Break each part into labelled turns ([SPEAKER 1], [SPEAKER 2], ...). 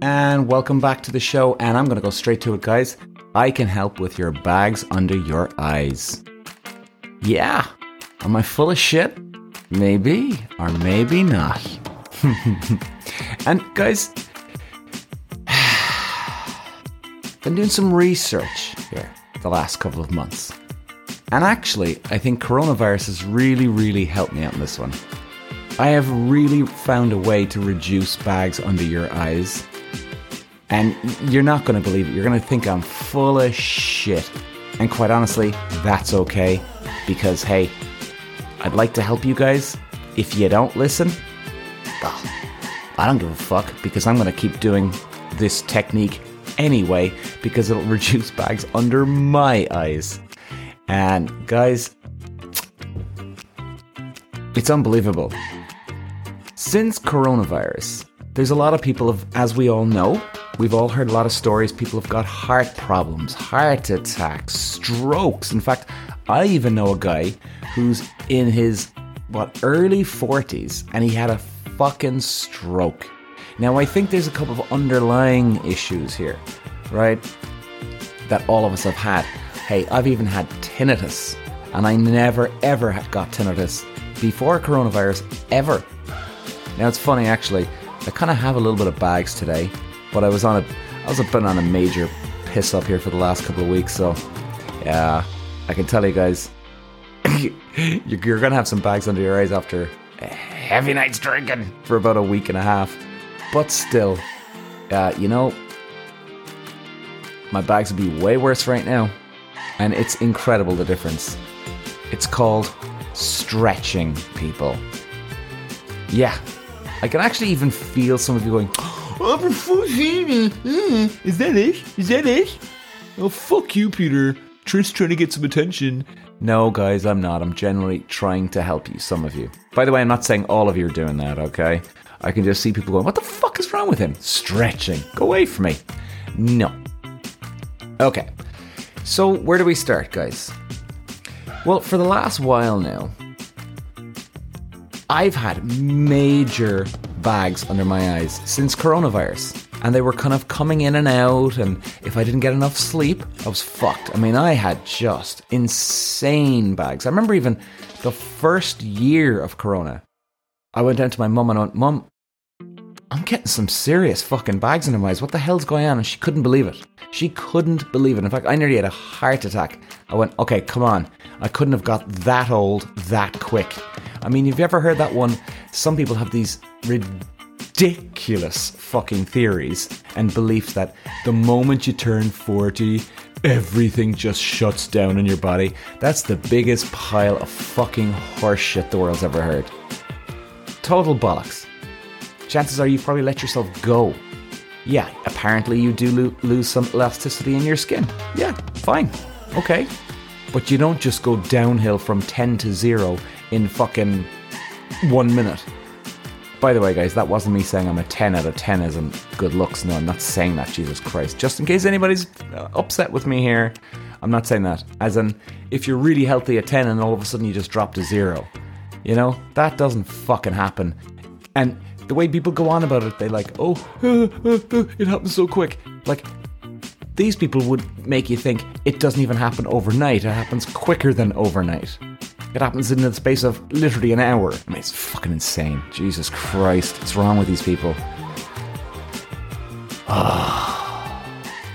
[SPEAKER 1] And welcome back to the show. And I'm to go straight to it, guys. I can help with your bags under your eyes. Yeah. Am I full of shit? Maybe, or maybe not. and guys, been doing some research here the last couple of months. And actually, I think coronavirus has really, really helped me out in this one. I have really found a way to reduce bags under your eyes. And you're not going to believe it. You're going to think I'm full of shit. And quite honestly, that's okay. Because, hey, I'd like to help you guys. If you don't listen, I don't give a fuck because I'm going to keep doing this technique anyway because it'll reduce bags under my eyes. And guys, it's unbelievable. Since coronavirus, there's a lot of people have, as we all know, we've all heard a lot of stories. People have got heart problems, heart attacks, strokes. In fact, I even know a guy who's in his what early 40s and he had a fucking stroke. Now I think there's a couple of underlying issues here, right? That all of us have had. Hey, I've even had tinnitus, and I never ever got tinnitus before coronavirus ever. Now it's funny actually. I kind of have a little bit of bags today, but I was on a I was been on a major piss up here for the last couple of weeks, so yeah, I can tell you guys, you're gonna have some bags under your eyes after a heavy night's drinking for about a week and a half. But still, uh, you know, my bags would be way worse right now, and it's incredible the difference. It's called stretching, people. Yeah, I can actually even feel some of you going,
[SPEAKER 2] Oh, uh, Is that it? Is that it? Oh, fuck you, Peter. Trent's trying to get some attention.
[SPEAKER 1] No, guys, I'm not. I'm generally trying to help you, some of you. By the way, I'm not saying all of you are doing that, okay? I can just see people going, What the fuck is wrong with him? Stretching. Go away from me. No. Okay. So, where do we start, guys? Well, for the last while now, I've had major bags under my eyes since coronavirus. And they were kind of coming in and out. And if I didn't get enough sleep, I was fucked. I mean, I had just insane bags. I remember even the first year of Corona, I went down to my mum and went, Mum, I'm getting some serious fucking bags in my eyes. What the hell's going on? And she couldn't believe it. She couldn't believe it. In fact, I nearly had a heart attack. I went, okay, come on. I couldn't have got that old that quick. I mean, have you ever heard that one? Some people have these ridiculous fucking theories and beliefs that the moment you turn 40, everything just shuts down in your body. That's the biggest pile of fucking horseshit the world's ever heard. Total bollocks. Chances are you probably let yourself go. Yeah, apparently you do lo- lose some elasticity in your skin. Yeah, fine. Okay. But you don't just go downhill from 10 to 0 in fucking one minute. By the way, guys, that wasn't me saying I'm a 10 out of 10 as in good looks. No, I'm not saying that, Jesus Christ. Just in case anybody's uh, upset with me here, I'm not saying that. As in, if you're really healthy at 10 and all of a sudden you just drop to zero, you know, that doesn't fucking happen. And the way people go on about it, they like, oh, it happens so quick. Like, these people would make you think it doesn't even happen overnight. It happens quicker than overnight. It happens in the space of literally an hour. I mean, it's fucking insane. Jesus Christ. What's wrong with these people?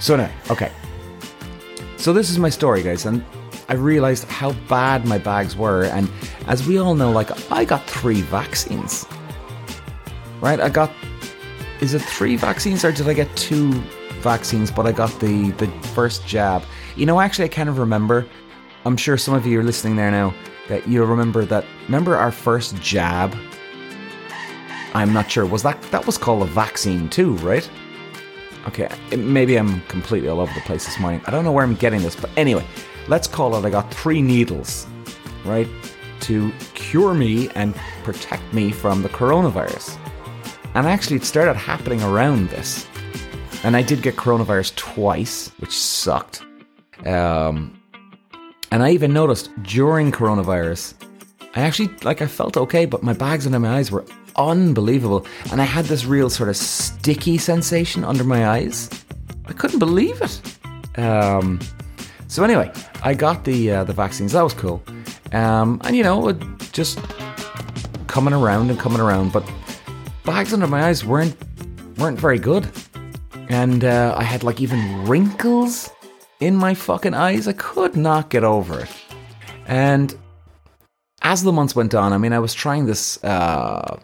[SPEAKER 1] so now, okay. So this is my story, guys, and I realized how bad my bags were. And as we all know, like, I got three vaccines. Right? I got. Is it three vaccines or did I get two vaccines? But I got the, the first jab. You know, actually, I kind of remember. I'm sure some of you are listening there now that you'll remember that. Remember our first jab? I'm not sure. Was that that was called a vaccine too, right? Okay, it- maybe I'm completely all over the place this morning. I don't know where I'm getting this, but anyway, let's call it. I got three needles, right, to cure me and protect me from the coronavirus. And actually, it started happening around this. And I did get coronavirus twice, which sucked. Um, and I even noticed during coronavirus, I actually like I felt okay, but my bags under my eyes were unbelievable. And I had this real sort of sticky sensation under my eyes. I couldn't believe it. Um, so anyway, I got the uh, the vaccines. That was cool. Um, and you know, just coming around and coming around, but bags under my eyes weren't weren't very good, and uh, I had like even wrinkles in my fucking eyes. I could not get over it, and as the months went on, I mean, I was trying this uh,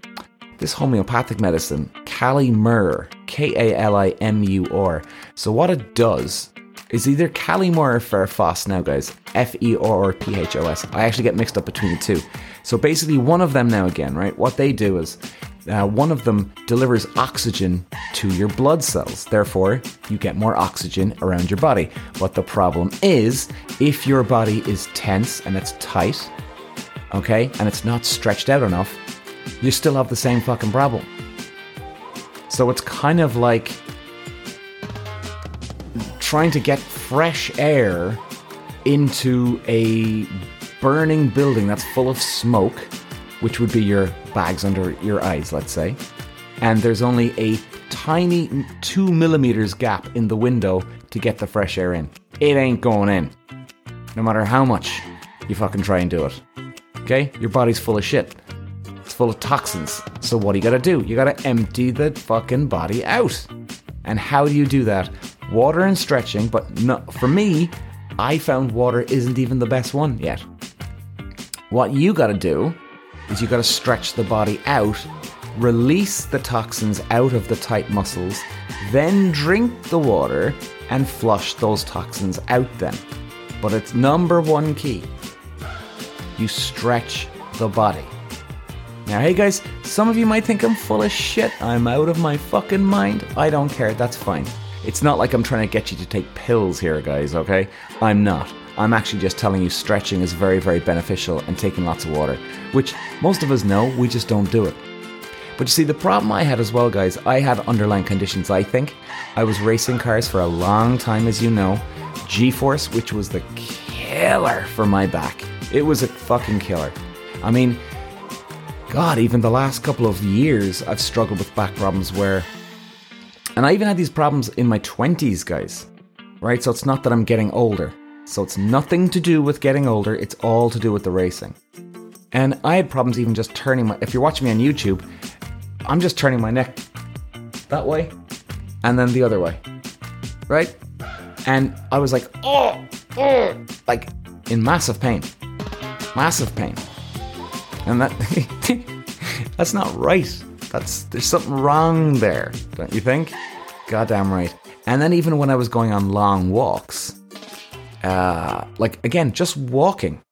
[SPEAKER 1] this homeopathic medicine, Kali mur, K A L I M U R. So what it does is either Kali mur or Ferphos now, guys. F E R or P H O S. I actually get mixed up between the two. So basically, one of them now again, right? What they do is uh, one of them delivers oxygen to your blood cells. Therefore, you get more oxygen around your body. But the problem is, if your body is tense and it's tight, okay, and it's not stretched out enough, you still have the same fucking problem. So it's kind of like trying to get fresh air into a burning building that's full of smoke, which would be your bags under your eyes, let's say, and there's only a tiny two millimeters gap in the window to get the fresh air in. It ain't going in, no matter how much you fucking try and do it. Okay? Your body's full of shit. It's full of toxins. So what do you gotta do? You gotta empty the fucking body out. And how do you do that? Water and stretching, but no, for me, I found water isn't even the best one yet. What you gotta do is you gotta stretch the body out, release the toxins out of the tight muscles, then drink the water and flush those toxins out then. But it's number one key you stretch the body. Now, hey guys, some of you might think I'm full of shit. I'm out of my fucking mind. I don't care, that's fine. It's not like I'm trying to get you to take pills here, guys, okay? I'm not. I'm actually just telling you stretching is very, very beneficial and taking lots of water, which most of us know, we just don't do it. But you see, the problem I had as well, guys, I had underlying conditions, I think. I was racing cars for a long time, as you know. G Force, which was the killer for my back. It was a fucking killer. I mean, God, even the last couple of years, I've struggled with back problems where. And I even had these problems in my 20s, guys. Right? So it's not that I'm getting older. So it's nothing to do with getting older, it's all to do with the racing. And I had problems even just turning my. If you're watching me on YouTube, I'm just turning my neck that way and then the other way. Right? And I was like, oh, oh, like in massive pain. Massive pain. And that that's not right. That's there's something wrong there, don't you think? Goddamn right. And then even when I was going on long walks, uh, like again, just walking,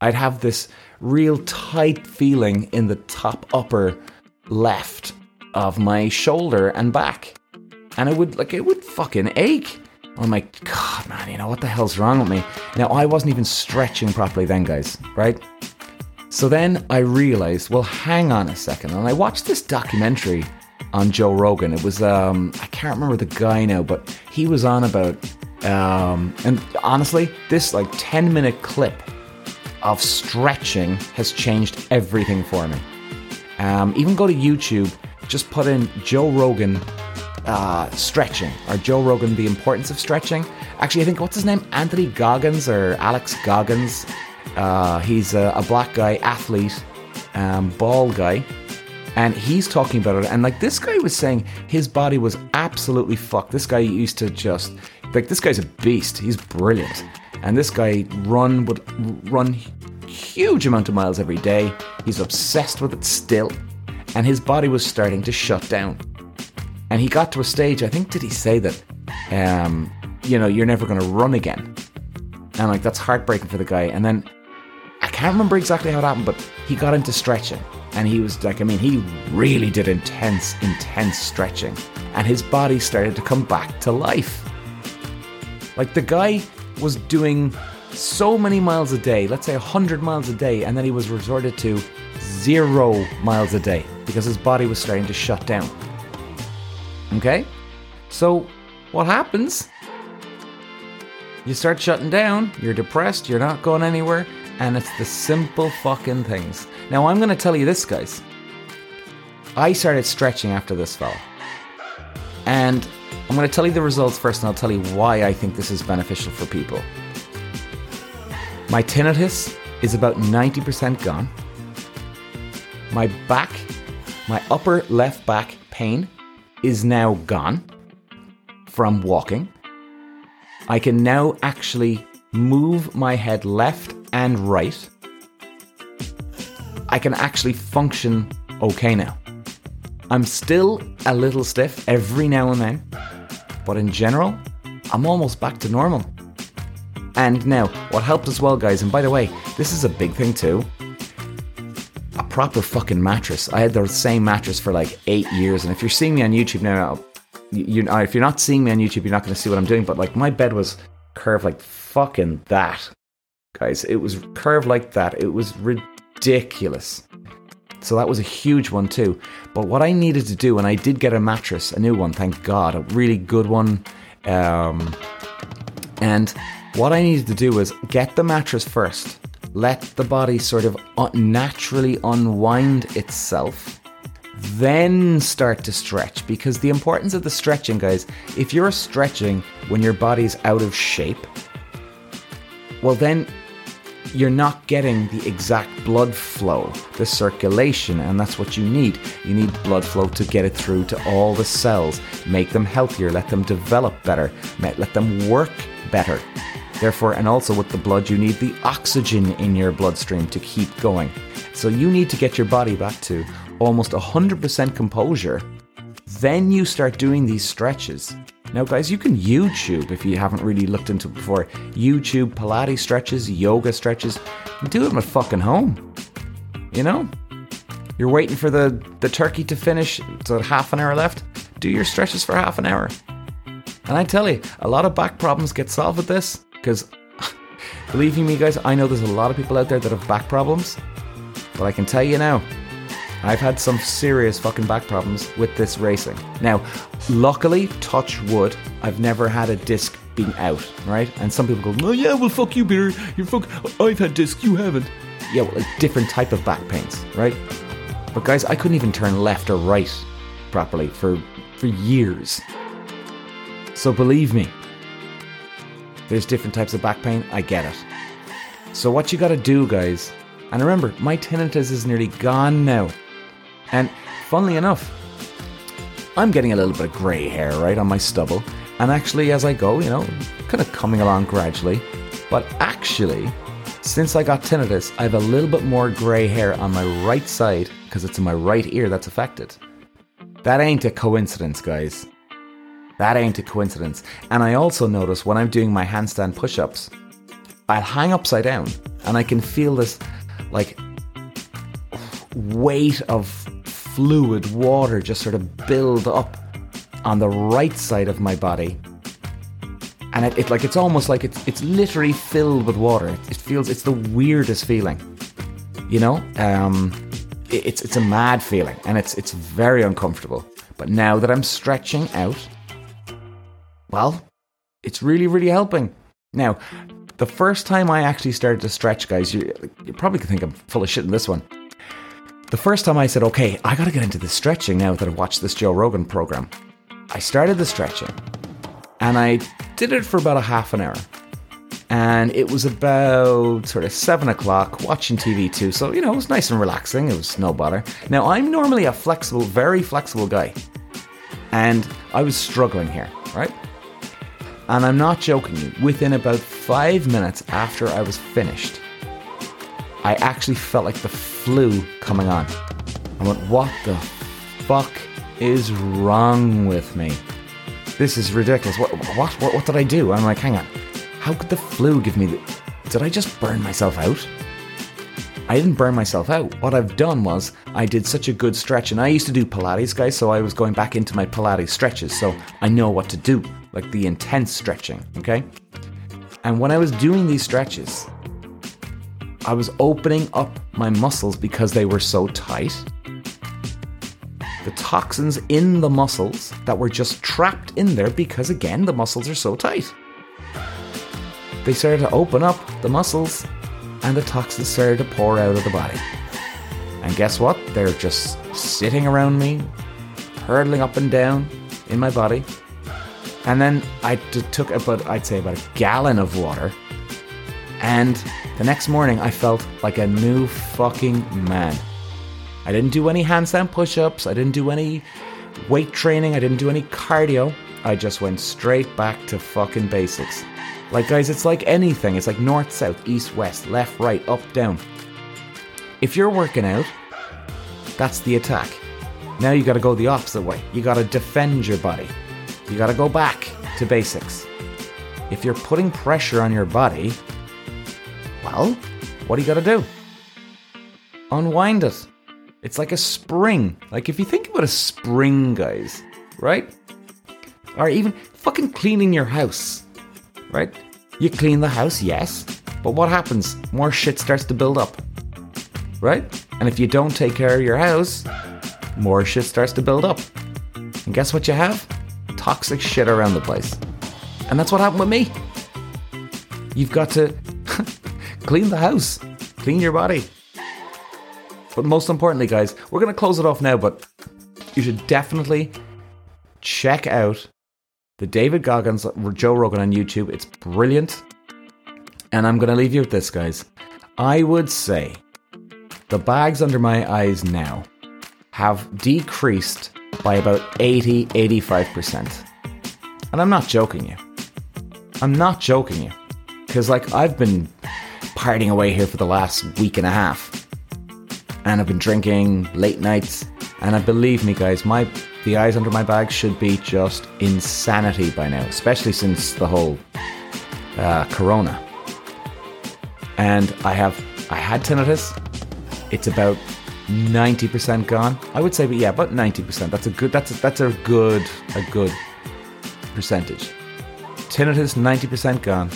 [SPEAKER 1] I'd have this real tight feeling in the top upper left of my shoulder and back. And it would like it would fucking ache. I'm like, God, man, you know what the hell's wrong with me? Now I wasn't even stretching properly then, guys, right? So then I realized, well, hang on a second. And I watched this documentary on Joe Rogan. It was, um, I can't remember the guy now, but he was on about, um, and honestly, this like 10 minute clip of stretching has changed everything for me. Um, even go to YouTube, just put in Joe Rogan uh, stretching or Joe Rogan, the importance of stretching. Actually, I think what's his name? Anthony Goggins or Alex Goggins. Uh, he's a, a, black guy, athlete, um, bald guy. And he's talking about it. And like this guy was saying, his body was absolutely fucked. This guy used to just, like, this guy's a beast. He's brilliant. And this guy run would run huge amount of miles every day. He's obsessed with it still. And his body was starting to shut down. And he got to a stage, I think, did he say that, um, you know, you're never going to run again? And like, that's heartbreaking for the guy. And then I can't remember exactly how it happened, but he got into stretching. And he was like, I mean, he really did intense, intense stretching. And his body started to come back to life. Like, the guy was doing so many miles a day, let's say 100 miles a day, and then he was resorted to zero miles a day because his body was starting to shut down. Okay? So, what happens? You start shutting down, you're depressed, you're not going anywhere, and it's the simple fucking things. Now, I'm to tell you this, guys. I started stretching after this fella. And I'm going to tell you the results first, and I'll tell you why I think this is beneficial for people. My tinnitus is about 90% gone. My back, my upper left back pain is now gone from walking. I can now actually move my head left and right. I can actually function okay now. I'm still a little stiff every now and then, but in general, I'm almost back to normal. And now, what helped as well, guys, and by the way, this is a big thing too. A proper fucking mattress. I had the same mattress for like eight years, and if you're seeing me on YouTube now, you, if you're not seeing me on YouTube, you're not going to see what I'm doing. But like my bed was curved like fucking that, guys. It was curved like that. It was ridiculous. So that was a huge one too. But what I needed to do, and I did get a mattress, a new one, thank God, a really good one. Um, and what I needed to do was get the mattress first, let the body sort of naturally unwind itself, then start to stretch. Because the importance of the stretching, guys, if you're stretching when your body's out of shape, well, then you're not getting the exact blood flow, the circulation, and that's what you need. You need blood flow to get it through to all the cells, make them healthier, let them develop better, let them work better. Therefore, and also with the blood, you need the oxygen in your bloodstream to keep going. So you need to get your body back to almost 100% composure. Then you start doing these stretches. Now, guys, you can YouTube if you haven't really looked into it before. YouTube Pilates stretches, yoga stretches. Do them at fucking home. You know? You're waiting for the, the turkey to finish, so half an hour left. Do your stretches for half an hour. And I tell you, a lot of back problems get solved with this. Because believe me, guys, I know there's a lot of people out there that have back problems. But I can tell you now, I've had some serious fucking back problems with this racing. Now, luckily, touch wood, I've never had a disc being out, right? And some people go,
[SPEAKER 2] oh yeah, well fuck you, Peter. You're fuck. I've had discs, you haven't.
[SPEAKER 1] Yeah, well, a different type of back pains, right? But guys, I couldn't even turn left or right properly for for years. So believe me, there's different types of back pain. I get it. So what you got to do, guys, and remember, my tinnitus is nearly gone now. And funnily enough, I'm getting a little bit of grey hair right on my stubble. And actually, as I go, you know, kind of coming along gradually. But actually, since I got tinnitus, I have a little bit more grey hair on my right side because it's in my right ear that's affected. That ain't a coincidence, guys. That ain't a coincidence. And I also notice when I'm doing my handstand push ups, I'll hang upside down and I can feel this like weight of fluid, water just sort of build up on the right side of my body. And it, it like it's almost like it's it's literally filled with water. It, feels it's the weirdest feeling. You know? Um it, it's it's a mad feeling and it's it's very uncomfortable. But now that I'm stretching out, well, it's really, really helping. Now, the first time I actually started to stretch, guys, you, you probably think I'm full of shit in this one. The first time I said, okay, I gotta get into this stretching now that I've watched this Joe Rogan program. I started the stretching and I did it for about a half an hour. And it was about sort of seven o'clock, watching TV too. So, you know, it was nice and relaxing. It was no bother. Now, I'm normally a flexible, very flexible guy. And I was struggling here, right? And I'm not joking you, within about five minutes after I was finished, I actually felt like the flu coming on. I went, what the fuck is wrong with me? This is ridiculous. What, what, what, what did I do? I'm like, hang on. How could the flu give me the. Did I just burn myself out? I didn't burn myself out. What I've done was I did such a good stretch, and I used to do Pilates, guys, so I was going back into my Pilates stretches, so I know what to do like the intense stretching, okay? And when I was doing these stretches, I was opening up my muscles because they were so tight. The toxins in the muscles that were just trapped in there because, again, the muscles are so tight. They started to open up the muscles and the toxins started to pour out of the body. And guess what? They're just sitting around me, hurtling up and down in my body. And then I took about, I'd say, about a gallon of water. And the next morning, I felt like a new fucking man. I didn't do any handstand push ups, I didn't do any weight training, I didn't do any cardio. I just went straight back to fucking basics. Like, guys, it's like anything. It's like north, south, east, west, left, right, up, down. If you're working out, that's the attack. Now you gotta go the opposite way. You gotta defend your body. You gotta go back to basics. If you're putting pressure on your body, well, what do you gotta do? Unwind it. It's like a spring. Like if you think about a spring, guys, right? Or even fucking cleaning your house, right? You clean the house, yes, but what happens? More shit starts to build up, right? And if you don't take care of your house, more shit starts to build up. And guess what you have? Toxic shit around the place. And that's what happened with me. You've got to clean the house, clean your body. But most importantly, guys, we're going to close it off now, but you should definitely check out the David Goggins Joe Rogan on YouTube. It's brilliant. And I'm going to leave you with this, guys. I would say the bags under my eyes now have decreased by about 80 85%. And I'm not joking you. I'm not joking you. Because, like, I've been partying away here for the last week and a half. And I've been drinking late nights. And I believe me, guys, my the eyes under my bag should be just insanity by now, especially since the whole uh, corona. And I have I had tinnitus. It's about 90% gone. I would say, but yeah, about 90%. That's a good. That's a, that's a good a good percentage. Tinnitus 90% gone.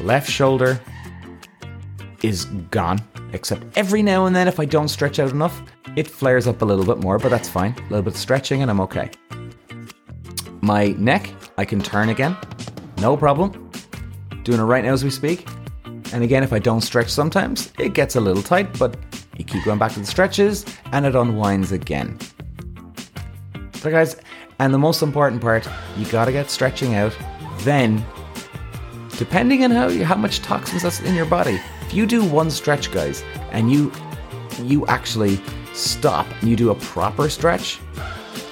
[SPEAKER 1] Left shoulder is gone, except every now and then, if I don't stretch out enough, it flares up a little bit more, but that's fine. A little bit of stretching and I'm okay. My neck, I can turn again, no problem. Doing it right now as we speak. And again, if I don't stretch sometimes, it gets a little tight, but you keep going back to the stretches and it unwinds again. So, guys, and the most important part, you gotta get stretching out. Then, depending on how how much toxins that's in your body, if you do one stretch, guys, and you you actually stop and you do a proper stretch,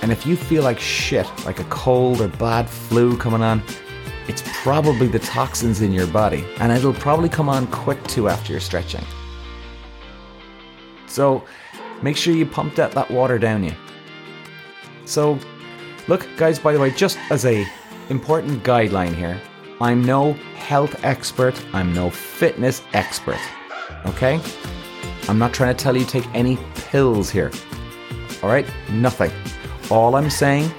[SPEAKER 1] and if you feel like shit, like a cold or bad flu coming on, it's probably the toxins in your body, and it'll probably come on quick too after you're stretching. So make sure you pump that, that water down you. So look, guys, by the way, just as a important guideline here, I'm no health expert, I'm no fitness expert. Okay? I'm not trying to tell you take any pills here. All right? Nothing. All I'm saying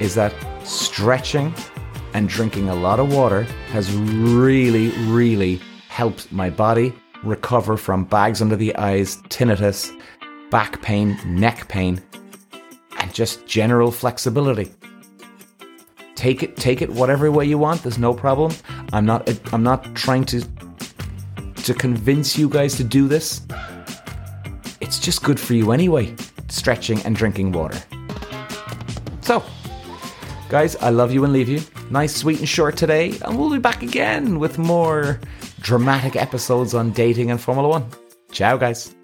[SPEAKER 1] is that stretching and drinking a lot of water has really, really helped my body recover from bags under the eyes, tinnitus, back pain, neck pain, and just general flexibility. Take it, take it whatever way you want. There's no problem. I'm not, I'm not trying to, to convince you guys to do this. It's just good for you anyway. Stretching and drinking water. So, guys, I love you and leave you. Nice, sweet, and short today, and we'll be back again with more dramatic episodes on dating and Formula One. Ciao, guys.